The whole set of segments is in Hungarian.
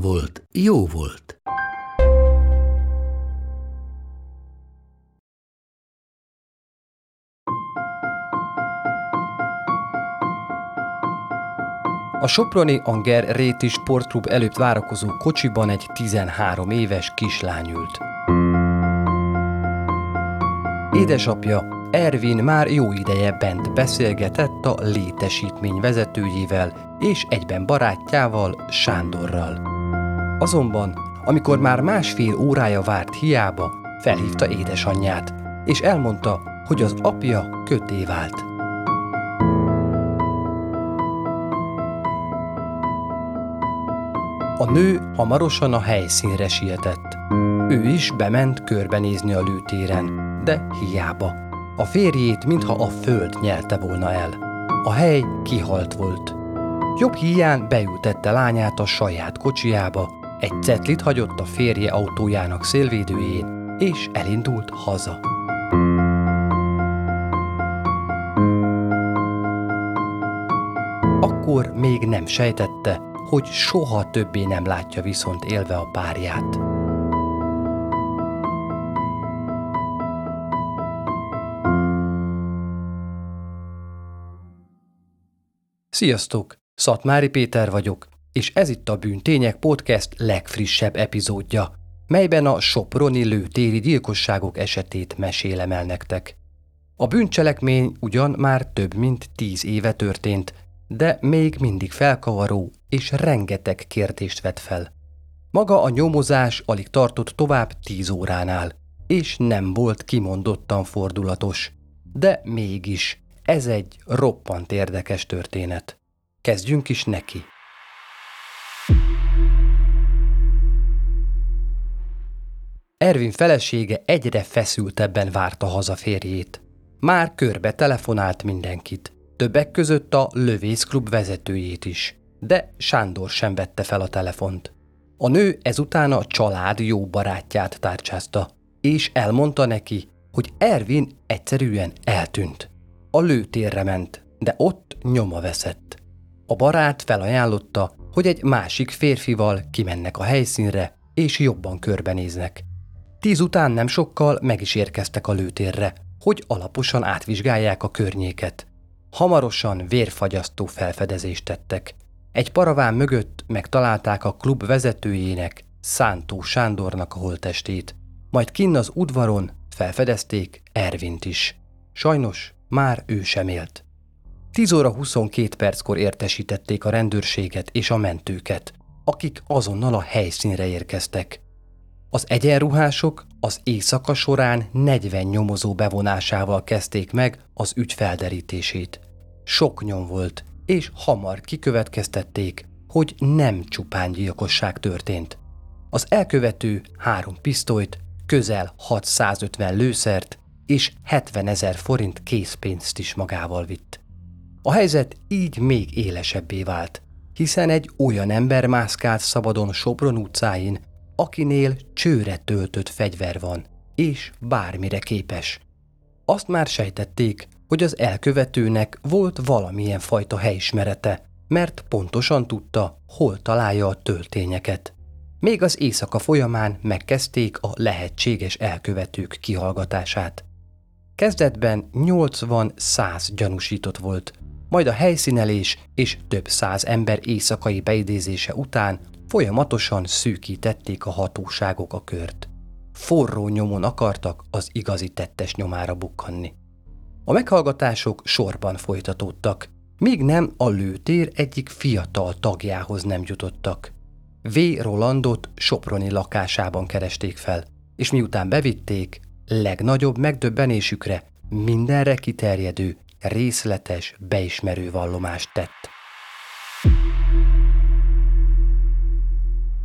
volt, jó volt. A Soproni Anger Réti Sportklub előtt várakozó kocsiban egy 13 éves kislány ült. Édesapja Ervin már jó ideje bent beszélgetett a létesítmény vezetőjével és egyben barátjával, Sándorral. Azonban, amikor már másfél órája várt hiába, felhívta édesanyját, és elmondta, hogy az apja köté vált. A nő hamarosan a helyszínre sietett. Ő is bement körbenézni a lőtéren, de hiába. A férjét, mintha a föld nyelte volna el. A hely kihalt volt. Jobb hiány beültette lányát a saját kocsiába, egy cetlit hagyott a férje autójának szélvédőjén, és elindult haza. Akkor még nem sejtette, hogy soha többé nem látja viszont élve a párját. Sziasztok! Szatmári Péter vagyok, és ez itt a Bűntények Podcast legfrissebb epizódja, melyben a Soproni lőtéri gyilkosságok esetét mesélem el nektek. A bűncselekmény ugyan már több mint tíz éve történt, de még mindig felkavaró és rengeteg kérdést vet fel. Maga a nyomozás alig tartott tovább tíz óránál, és nem volt kimondottan fordulatos. De mégis, ez egy roppant érdekes történet. Kezdjünk is neki. Ervin felesége egyre feszültebben várta haza férjét. Már körbe telefonált mindenkit, többek között a lövészklub vezetőjét is, de Sándor sem vette fel a telefont. A nő ezután a család jó barátját tárcsázta, és elmondta neki, hogy Ervin egyszerűen eltűnt. A lőtérre ment, de ott nyoma veszett. A barát felajánlotta, hogy egy másik férfival kimennek a helyszínre, és jobban körbenéznek. Tíz után nem sokkal meg is érkeztek a lőtérre, hogy alaposan átvizsgálják a környéket. Hamarosan vérfagyasztó felfedezést tettek. Egy paraván mögött megtalálták a klub vezetőjének, Szántó Sándornak a holtestét, majd kinn az udvaron felfedezték Ervint is. Sajnos már ő sem élt. 10 óra 22 perckor értesítették a rendőrséget és a mentőket, akik azonnal a helyszínre érkeztek. Az egyenruhások az éjszaka során 40 nyomozó bevonásával kezdték meg az ügy felderítését. Sok nyom volt, és hamar kikövetkeztették, hogy nem csupán gyilkosság történt. Az elkövető három pisztolyt, közel 650 lőszert és 70 ezer forint készpénzt is magával vitt. A helyzet így még élesebbé vált, hiszen egy olyan ember mászkált szabadon Sopron utcáin, akinél csőre töltött fegyver van, és bármire képes. Azt már sejtették, hogy az elkövetőnek volt valamilyen fajta helyismerete, mert pontosan tudta, hol találja a töltényeket. Még az éjszaka folyamán megkezdték a lehetséges elkövetők kihallgatását. Kezdetben 80-100 gyanúsított volt, majd a helyszínelés és több száz ember éjszakai beidézése után folyamatosan szűkítették a hatóságok a kört. Forró nyomon akartak az igazi tettes nyomára bukkanni. A meghallgatások sorban folytatódtak, míg nem a lőtér egyik fiatal tagjához nem jutottak. V. Rolandot Soproni lakásában keresték fel, és miután bevitték, legnagyobb megdöbbenésükre mindenre kiterjedő, részletes, beismerő vallomást tett.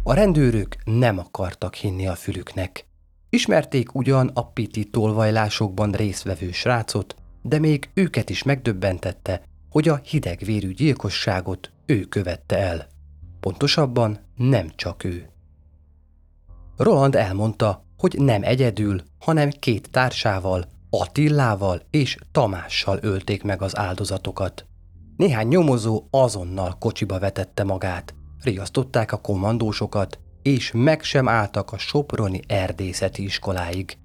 A rendőrök nem akartak hinni a fülüknek. Ismerték ugyan a piti tolvajlásokban résztvevő srácot, de még őket is megdöbbentette, hogy a hidegvérű gyilkosságot ő követte el. Pontosabban nem csak ő. Roland elmondta, hogy nem egyedül, hanem két társával, Attillával és Tamással ölték meg az áldozatokat. Néhány nyomozó azonnal kocsiba vetette magát, riasztották a kommandósokat, és meg sem álltak a Soproni erdészeti iskoláig.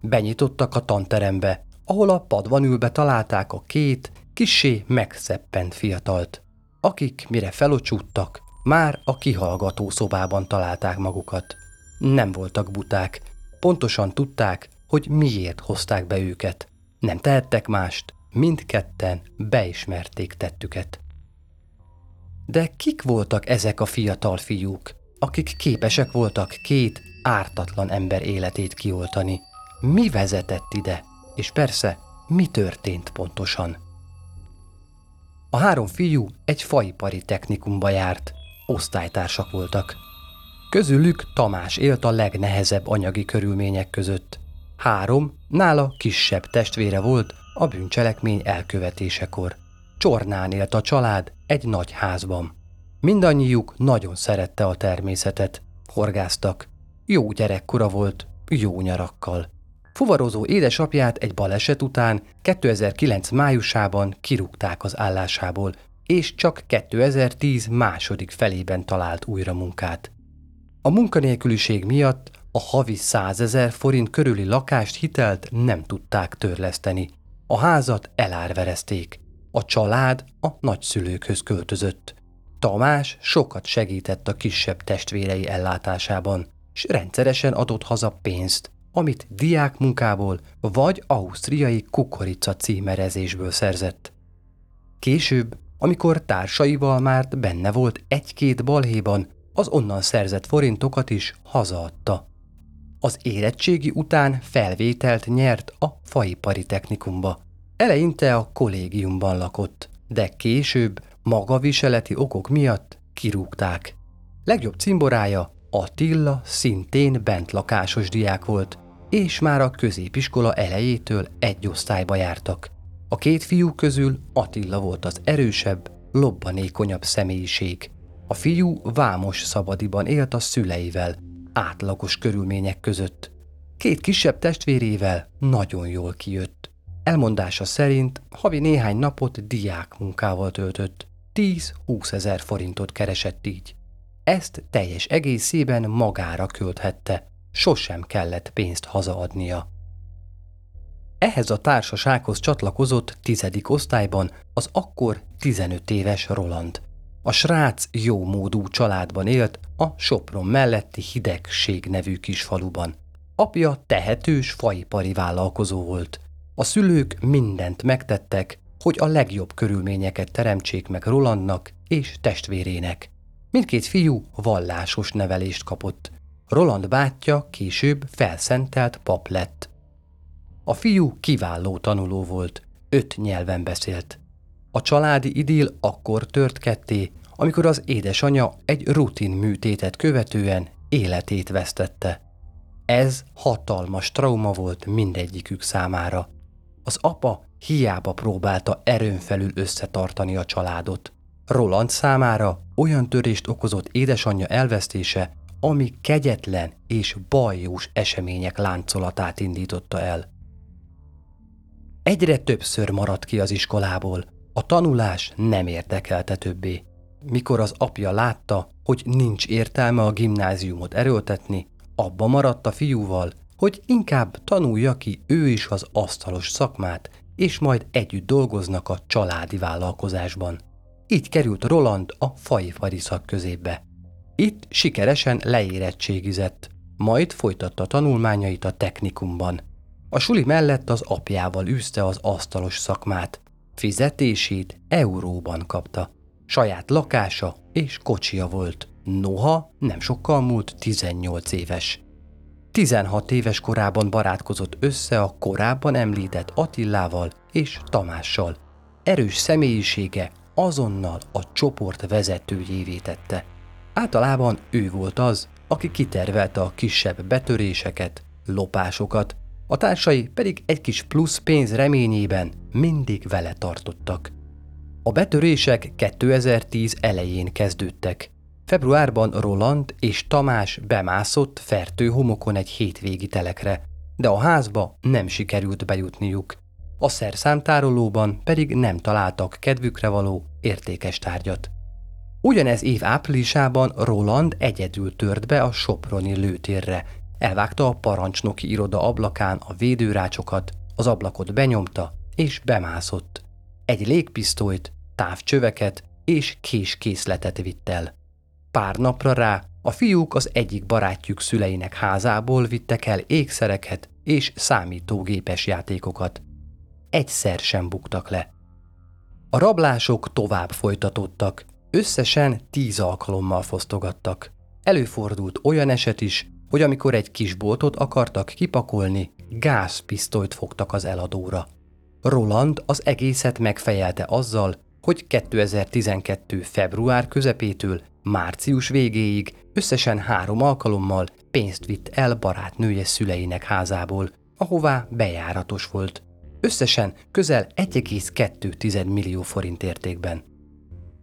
Benyitottak a tanterembe, ahol a padban ülve találták a két, kisé megszeppent fiatalt, akik mire felocsúttak, már a kihallgató szobában találták magukat. Nem voltak buták, pontosan tudták, hogy miért hozták be őket. Nem tehettek mást, mindketten beismerték tettüket. De kik voltak ezek a fiatal fiúk, akik képesek voltak két ártatlan ember életét kioltani? Mi vezetett ide? És persze, mi történt pontosan? A három fiú egy faipari technikumba járt, osztálytársak voltak. Közülük Tamás élt a legnehezebb anyagi körülmények között. Három, nála kisebb testvére volt a bűncselekmény elkövetésekor. Csornán élt a család egy nagy házban. Mindannyiuk nagyon szerette a természetet. Horgáztak. Jó gyerekkora volt, jó nyarakkal. Fuvarozó édesapját egy baleset után 2009 májusában kirúgták az állásából, és csak 2010 második felében talált újra munkát. A munkanélküliség miatt a havi 100 ezer forint körüli lakást hitelt nem tudták törleszteni. A házat elárverezték. A család a nagyszülőkhöz költözött. Tamás sokat segített a kisebb testvérei ellátásában, és rendszeresen adott haza pénzt, amit diák munkából vagy ausztriai kukorica címerezésből szerzett. Később, amikor társaival már benne volt egy-két balhéban, az onnan szerzett forintokat is hazaadta. Az érettségi után felvételt nyert a faipari technikumba. Eleinte a kollégiumban lakott, de később magaviseleti okok miatt kirúgták. Legjobb cimborája Attila szintén bentlakásos diák volt, és már a középiskola elejétől egy osztályba jártak. A két fiú közül Attila volt az erősebb, lobbanékonyabb személyiség. A fiú Vámos szabadiban élt a szüleivel, átlagos körülmények között. Két kisebb testvérével nagyon jól kijött. Elmondása szerint havi néhány napot diák munkával töltött. 10-20 ezer forintot keresett így. Ezt teljes egészében magára költhette, sosem kellett pénzt hazaadnia. Ehhez a társasághoz csatlakozott tizedik osztályban az akkor 15 éves Roland. A srác jó módú családban élt a Sopron melletti Hidegség nevű kisfaluban. Apja tehetős faipari vállalkozó volt. A szülők mindent megtettek, hogy a legjobb körülményeket teremtsék meg Rolandnak és testvérének. Mindkét fiú vallásos nevelést kapott. Roland bátyja később felszentelt pap lett. A fiú kiváló tanuló volt, öt nyelven beszélt. A családi idill akkor tört ketté, amikor az édesanyja egy rutin műtétet követően életét vesztette. Ez hatalmas trauma volt mindegyikük számára. Az apa hiába próbálta erőn felül összetartani a családot. Roland számára olyan törést okozott édesanyja elvesztése, ami kegyetlen és bajós események láncolatát indította el. Egyre többször maradt ki az iskolából, a tanulás nem érdekelte többé. Mikor az apja látta, hogy nincs értelme a gimnáziumot erőltetni, abba maradt a fiúval, hogy inkább tanulja ki ő is az asztalos szakmát, és majd együtt dolgoznak a családi vállalkozásban. Így került Roland a faifari szakközébe. Itt sikeresen leérettségizett, majd folytatta tanulmányait a technikumban. A suli mellett az apjával űzte az asztalos szakmát. Fizetését euróban kapta. Saját lakása és kocsia volt. Noha nem sokkal múlt 18 éves. 16 éves korában barátkozott össze a korábban említett Attillával és Tamással. Erős személyisége azonnal a csoport vezetőjévé tette. Általában ő volt az, aki kitervelte a kisebb betöréseket, lopásokat, a társai pedig egy kis plusz pénz reményében mindig vele tartottak. A betörések 2010 elején kezdődtek. Februárban Roland és Tamás bemászott fertő homokon egy hétvégi telekre, de a házba nem sikerült bejutniuk. A szerszámtárolóban pedig nem találtak kedvükre való értékes tárgyat. Ugyanez év áprilisában Roland egyedül tört be a Soproni lőtérre, elvágta a parancsnoki iroda ablakán a védőrácsokat, az ablakot benyomta és bemászott. Egy légpisztolyt, távcsöveket és késkészletet vitt el. Pár napra rá a fiúk az egyik barátjuk szüleinek házából vittek el ékszereket és számítógépes játékokat. Egyszer sem buktak le. A rablások tovább folytatódtak, összesen tíz alkalommal fosztogattak. Előfordult olyan eset is, hogy amikor egy kis boltot akartak kipakolni, gázpisztolyt fogtak az eladóra. Roland az egészet megfejelte azzal, hogy 2012. február közepétől március végéig összesen három alkalommal pénzt vitt el barátnője szüleinek házából, ahová bejáratos volt. Összesen közel 1,2 millió forint értékben.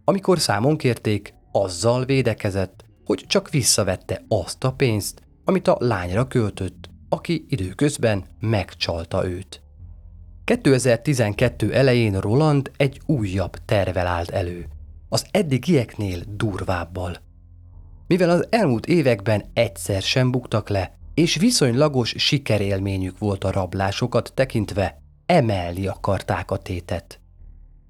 Amikor számon kérték, azzal védekezett, hogy csak visszavette azt a pénzt, amit a lányra költött, aki időközben megcsalta őt. 2012 elején Roland egy újabb tervel állt elő, az eddigieknél durvábbal. Mivel az elmúlt években egyszer sem buktak le, és viszonylagos sikerélményük volt a rablásokat tekintve, emelni akarták a tétet.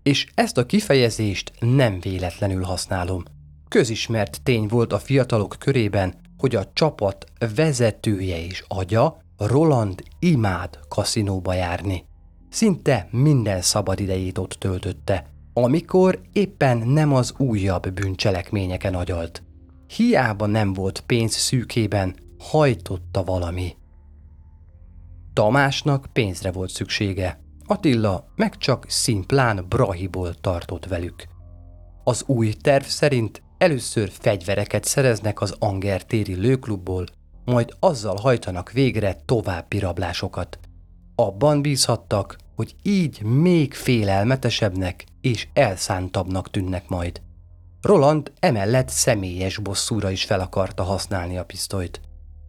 És ezt a kifejezést nem véletlenül használom. Közismert tény volt a fiatalok körében, hogy a csapat vezetője és agya, Roland imád kaszinóba járni. Szinte minden szabadidejét ott töltötte, amikor éppen nem az újabb bűncselekményeken agyalt. Hiába nem volt pénz szűkében, hajtotta valami. Tamásnak pénzre volt szüksége, Attila meg csak szimplán Brahiból tartott velük. Az új terv szerint először fegyvereket szereznek az Anger téri lőklubból, majd azzal hajtanak végre további rablásokat. Abban bízhattak, hogy így még félelmetesebbnek és elszántabbnak tűnnek majd. Roland emellett személyes bosszúra is fel akarta használni a pisztolyt.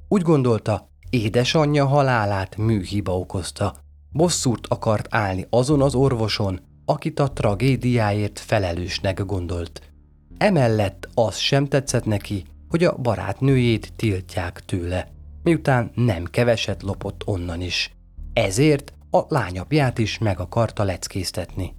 Úgy gondolta, édesanyja halálát műhiba okozta. Bosszút akart állni azon az orvoson, akit a tragédiáért felelősnek gondolt. Emellett az sem tetszett neki, hogy a barátnőjét tiltják tőle, miután nem keveset lopott onnan is. Ezért a lányapját is meg akarta leckésztetni.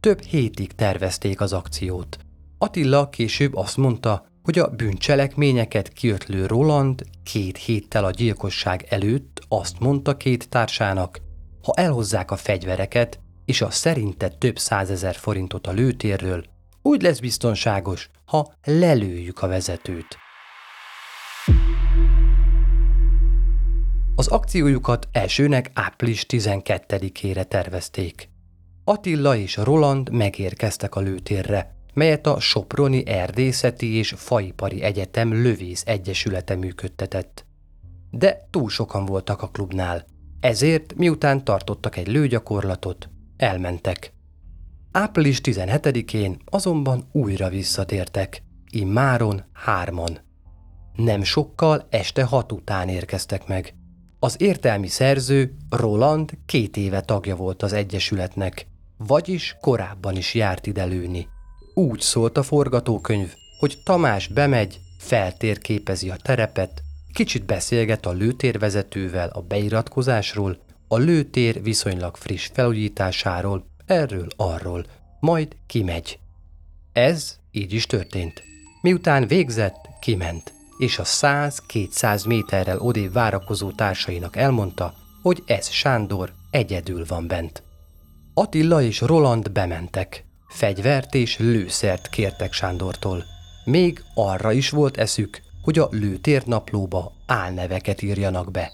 Több hétig tervezték az akciót. Attila később azt mondta, hogy a bűncselekményeket kiötlő Roland két héttel a gyilkosság előtt azt mondta két társának, ha elhozzák a fegyvereket és a szerinte több százezer forintot a lőtérről, úgy lesz biztonságos, ha lelőjük a vezetőt. Az akciójukat elsőnek április 12-ére tervezték. Attila és Roland megérkeztek a lőtérre, melyet a Soproni Erdészeti és Faipari Egyetem Lövész Egyesülete működtetett. De túl sokan voltak a klubnál, ezért miután tartottak egy lőgyakorlatot, elmentek. Április 17-én azonban újra visszatértek, immáron hárman. Nem sokkal este hat után érkeztek meg. Az értelmi szerző Roland két éve tagja volt az Egyesületnek, vagyis korábban is járt ide lőni. Úgy szólt a forgatókönyv, hogy Tamás bemegy, feltérképezi a terepet, kicsit beszélget a lőtérvezetővel a beiratkozásról, a lőtér viszonylag friss felújításáról, erről-arról, majd kimegy. Ez így is történt. Miután végzett, kiment, és a 100-200 méterrel odébb várakozó társainak elmondta, hogy ez Sándor egyedül van bent. Attila és Roland bementek. Fegyvert és lőszert kértek Sándortól. Még arra is volt eszük, hogy a lőtérnaplóba álneveket írjanak be.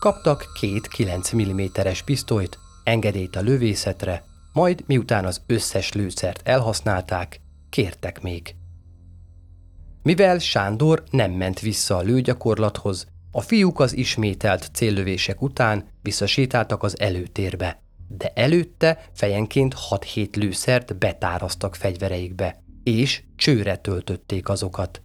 Kaptak két 9 mm-es pisztolyt, engedélyt a lövészetre, majd miután az összes lőszert elhasználták, kértek még. Mivel Sándor nem ment vissza a lőgyakorlathoz, a fiúk az ismételt céllövések után visszasétáltak az előtérbe, de előtte fejenként 6-7 lőszert betáraztak fegyvereikbe, és csőre töltötték azokat.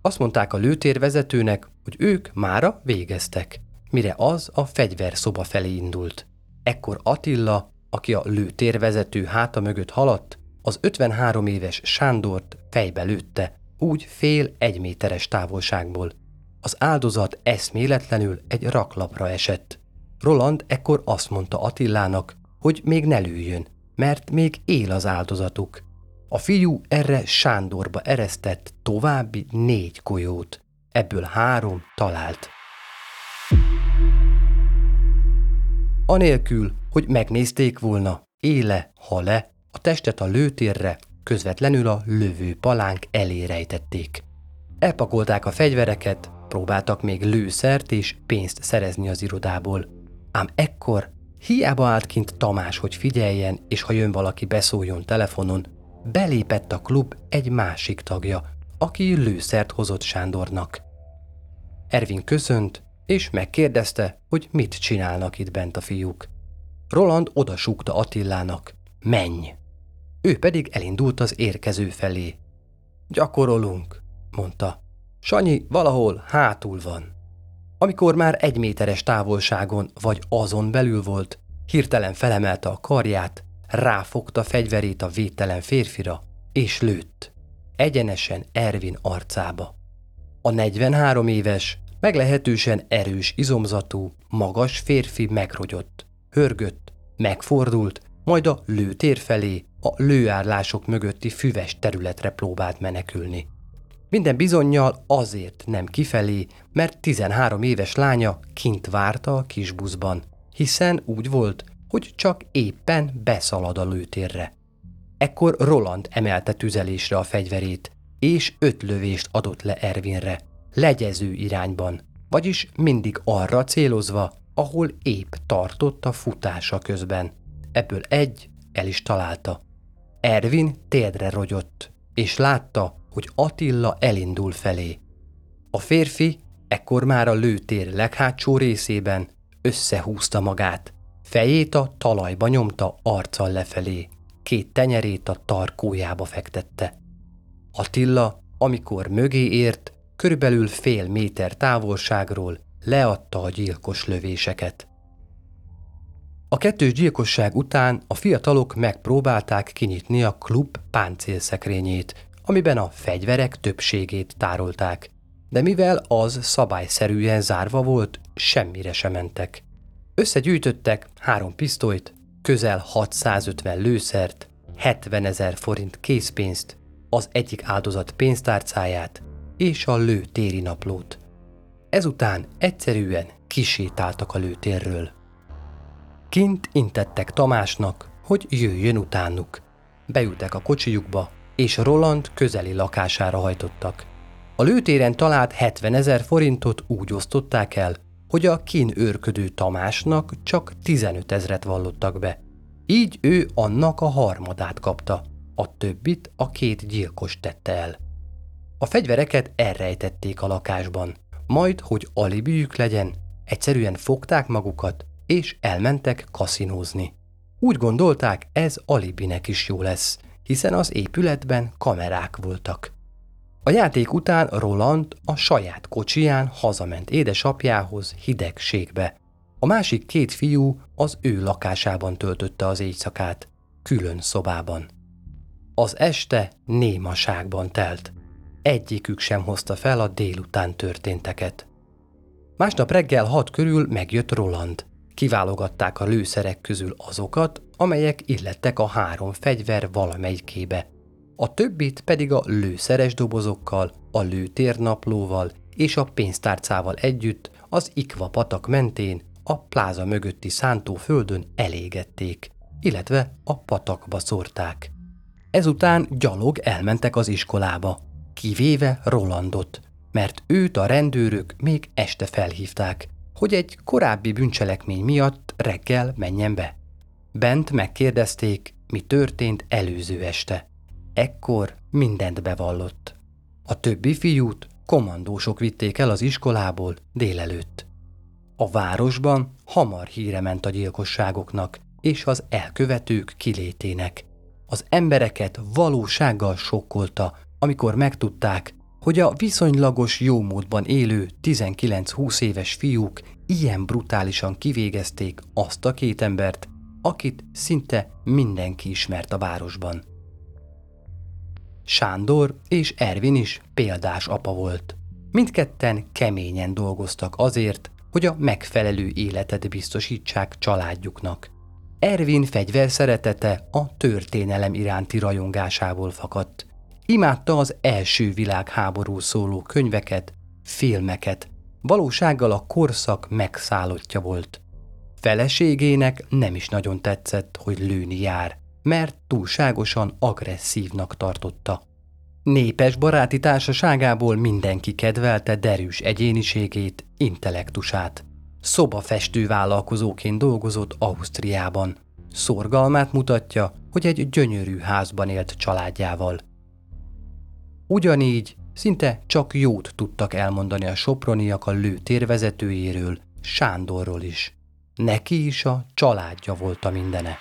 Azt mondták a lőtérvezetőnek, hogy ők mára végeztek, mire az a fegyverszoba felé indult. Ekkor Attila, aki a lőtérvezető háta mögött haladt, az 53 éves Sándort fejbe lőtte, úgy fél egy méteres távolságból. Az áldozat eszméletlenül egy raklapra esett. Roland ekkor azt mondta Attilának, hogy még ne lőjön, mert még él az áldozatuk. A fiú erre Sándorba eresztett további négy golyót. Ebből három talált. Anélkül, hogy megnézték volna, éle, ha le, a testet a lőtérre, közvetlenül a lövő palánk elé rejtették. Elpakolták a fegyvereket, próbáltak még lőszert és pénzt szerezni az irodából. Ám ekkor hiába állt kint Tamás, hogy figyeljen, és ha jön valaki beszóljon telefonon, belépett a klub egy másik tagja, aki lőszert hozott Sándornak. Ervin köszönt, és megkérdezte, hogy mit csinálnak itt bent a fiúk. Roland odasúgta Attilának, menj! Ő pedig elindult az érkező felé. Gyakorolunk, mondta. Sanyi valahol hátul van. Amikor már egy méteres távolságon vagy azon belül volt, hirtelen felemelte a karját, ráfogta fegyverét a védtelen férfira, és lőtt. Egyenesen Ervin arcába. A 43 éves, meglehetősen erős izomzatú, magas férfi megrogyott, hörgött, megfordult, majd a lőtér felé, a lőárlások mögötti füves területre próbált menekülni. Minden bizonyal azért nem kifelé, mert 13 éves lánya kint várta a kisbuszban, hiszen úgy volt, hogy csak éppen beszalad a lőtérre. Ekkor Roland emelte tüzelésre a fegyverét, és öt lövést adott le Ervinre, legyező irányban, vagyis mindig arra célozva, ahol épp tartott a futása közben. Ebből egy el is találta. Ervin térdre rogyott, és látta, hogy Attila elindul felé. A férfi ekkor már a lőtér leghátsó részében összehúzta magát, fejét a talajba nyomta arccal lefelé, két tenyerét a tarkójába fektette. Attila, amikor mögé ért, körülbelül fél méter távolságról leadta a gyilkos lövéseket. A kettős gyilkosság után a fiatalok megpróbálták kinyitni a klub páncélszekrényét, amiben a fegyverek többségét tárolták. De mivel az szabályszerűen zárva volt, semmire sem mentek. Összegyűjtöttek három pisztolyt, közel 650 lőszert, 70 ezer forint készpénzt, az egyik áldozat pénztárcáját és a lőtéri naplót. Ezután egyszerűen kisétáltak a lőtérről. Kint intettek Tamásnak, hogy jöjjön utánuk. Beültek a kocsijukba, és Roland közeli lakására hajtottak. A lőtéren talált 70 ezer forintot úgy osztották el, hogy a kín őrködő Tamásnak csak 15 ezret vallottak be. Így ő annak a harmadát kapta, a többit a két gyilkos tette el. A fegyvereket elrejtették a lakásban, majd, hogy alibijük legyen, egyszerűen fogták magukat, és elmentek kaszinózni. Úgy gondolták, ez alibinek is jó lesz, hiszen az épületben kamerák voltak. A játék után Roland a saját kocsiján hazament édesapjához hidegségbe. A másik két fiú az ő lakásában töltötte az éjszakát, külön szobában. Az este némaságban telt. Egyikük sem hozta fel a délután történteket. Másnap reggel hat körül megjött Roland. Kiválogatták a lőszerek közül azokat, amelyek illettek a három fegyver valamelyikébe. A többit pedig a lőszeres dobozokkal, a lőtérnaplóval és a pénztárcával együtt az Ikva patak mentén a pláza mögötti szántóföldön elégették, illetve a patakba szórták. Ezután gyalog elmentek az iskolába, kivéve Rolandot, mert őt a rendőrök még este felhívták, hogy egy korábbi bűncselekmény miatt reggel menjen be. Bent megkérdezték, mi történt előző este. Ekkor mindent bevallott. A többi fiút kommandósok vitték el az iskolából délelőtt. A városban hamar híre ment a gyilkosságoknak és az elkövetők kilétének. Az embereket valósággal sokkolta, amikor megtudták, hogy a viszonylagos jó módban élő 19-20 éves fiúk ilyen brutálisan kivégezték azt a két embert, akit szinte mindenki ismert a városban. Sándor és Ervin is példás apa volt. Mindketten keményen dolgoztak azért, hogy a megfelelő életet biztosítsák családjuknak. Ervin fegyver szeretete a történelem iránti rajongásából fakadt. Imádta az első világháború szóló könyveket, filmeket, valósággal a korszak megszállottja volt. Feleségének nem is nagyon tetszett, hogy lőni jár, mert túlságosan agresszívnak tartotta. Népes baráti társaságából mindenki kedvelte derűs egyéniségét, intellektusát. Szobafestő vállalkozóként dolgozott Ausztriában. Szorgalmát mutatja, hogy egy gyönyörű házban élt családjával. Ugyanígy szinte csak jót tudtak elmondani a soproniak a lő térvezetőjéről, Sándorról is. Neki is a családja volt a mindene.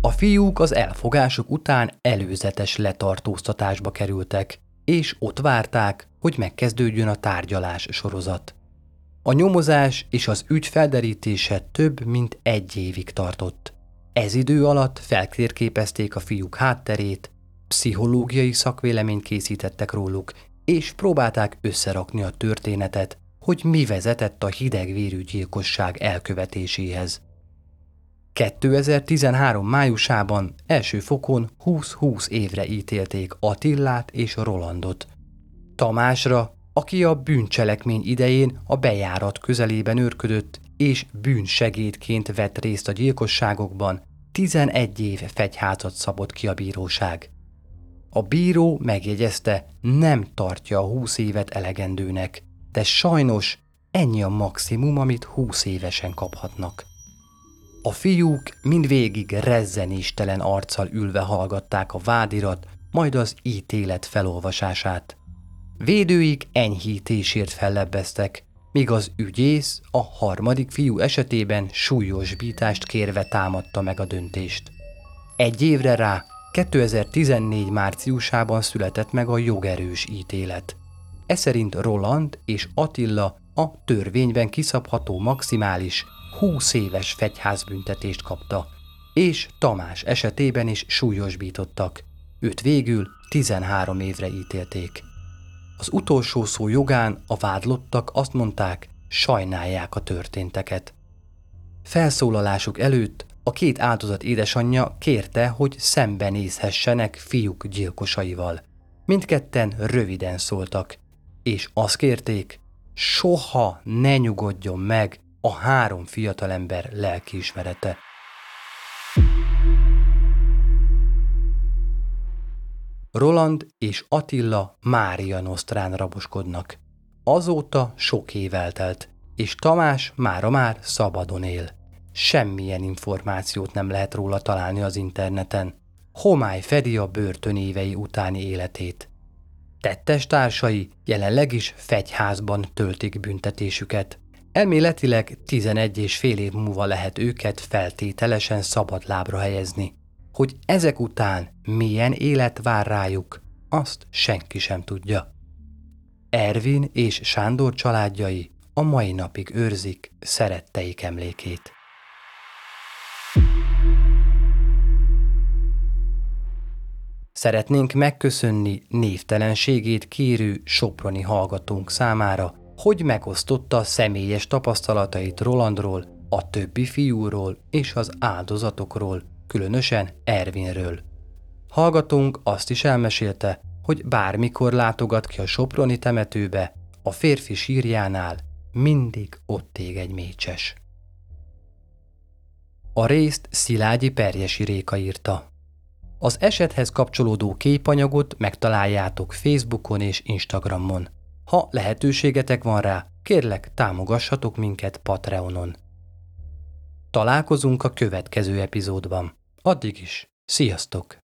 A fiúk az elfogások után előzetes letartóztatásba kerültek, és ott várták, hogy megkezdődjön a tárgyalás sorozat. A nyomozás és az ügy felderítése több mint egy évig tartott. Ez idő alatt felkérképezték a fiúk hátterét, pszichológiai szakvéleményt készítettek róluk, és próbálták összerakni a történetet, hogy mi vezetett a hidegvérű gyilkosság elkövetéséhez. 2013 májusában első fokon 20-20 évre ítélték Attillát és Rolandot. Tamásra, aki a bűncselekmény idején a bejárat közelében őrködött és bűnsegédként vett részt a gyilkosságokban, 11 év fegyházat szabott ki a bíróság. A bíró megjegyezte, nem tartja a 20 évet elegendőnek, de sajnos ennyi a maximum, amit 20 évesen kaphatnak. A fiúk mindvégig rezzenéstelen arccal ülve hallgatták a vádirat, majd az ítélet felolvasását. Védőik enyhítésért fellebbeztek, míg az ügyész a harmadik fiú esetében súlyosbítást kérve támadta meg a döntést. Egy évre rá, 2014 márciusában született meg a jogerős ítélet. Ez szerint Roland és Attila a törvényben kiszabható maximális 20 éves fegyházbüntetést kapta, és Tamás esetében is súlyosbítottak. Őt végül 13 évre ítélték. Az utolsó szó jogán a vádlottak azt mondták, sajnálják a történteket. Felszólalásuk előtt a két áldozat édesanyja kérte, hogy szembenézhessenek fiúk gyilkosaival. Mindketten röviden szóltak, és azt kérték, soha ne nyugodjon meg a három fiatalember lelkiismerete. Roland és Attila Mária Nosztrán raboskodnak. Azóta sok év eltelt, és Tamás mára már szabadon él. Semmilyen információt nem lehet róla találni az interneten. Homály fedi a börtönévei utáni életét. Tettes társai jelenleg is fegyházban töltik büntetésüket. Elméletileg 11 és fél év múlva lehet őket feltételesen szabad lábra helyezni. Hogy ezek után milyen élet vár rájuk, azt senki sem tudja. Ervin és Sándor családjai a mai napig őrzik szeretteik emlékét. Szeretnénk megköszönni névtelenségét kérő soproni hallgatónk számára, hogy megosztotta személyes tapasztalatait Rolandról, a többi fiúról és az áldozatokról, különösen Ervinről. Hallgatónk azt is elmesélte, hogy bármikor látogat ki a Soproni temetőbe, a férfi sírjánál mindig ott ég egy mécses. A részt Szilágyi Perjesi Réka írta. Az esethez kapcsolódó képanyagot megtaláljátok Facebookon és Instagramon. Ha lehetőségetek van rá, kérlek támogassatok minket Patreonon. Találkozunk a következő epizódban. Addig is, sziasztok!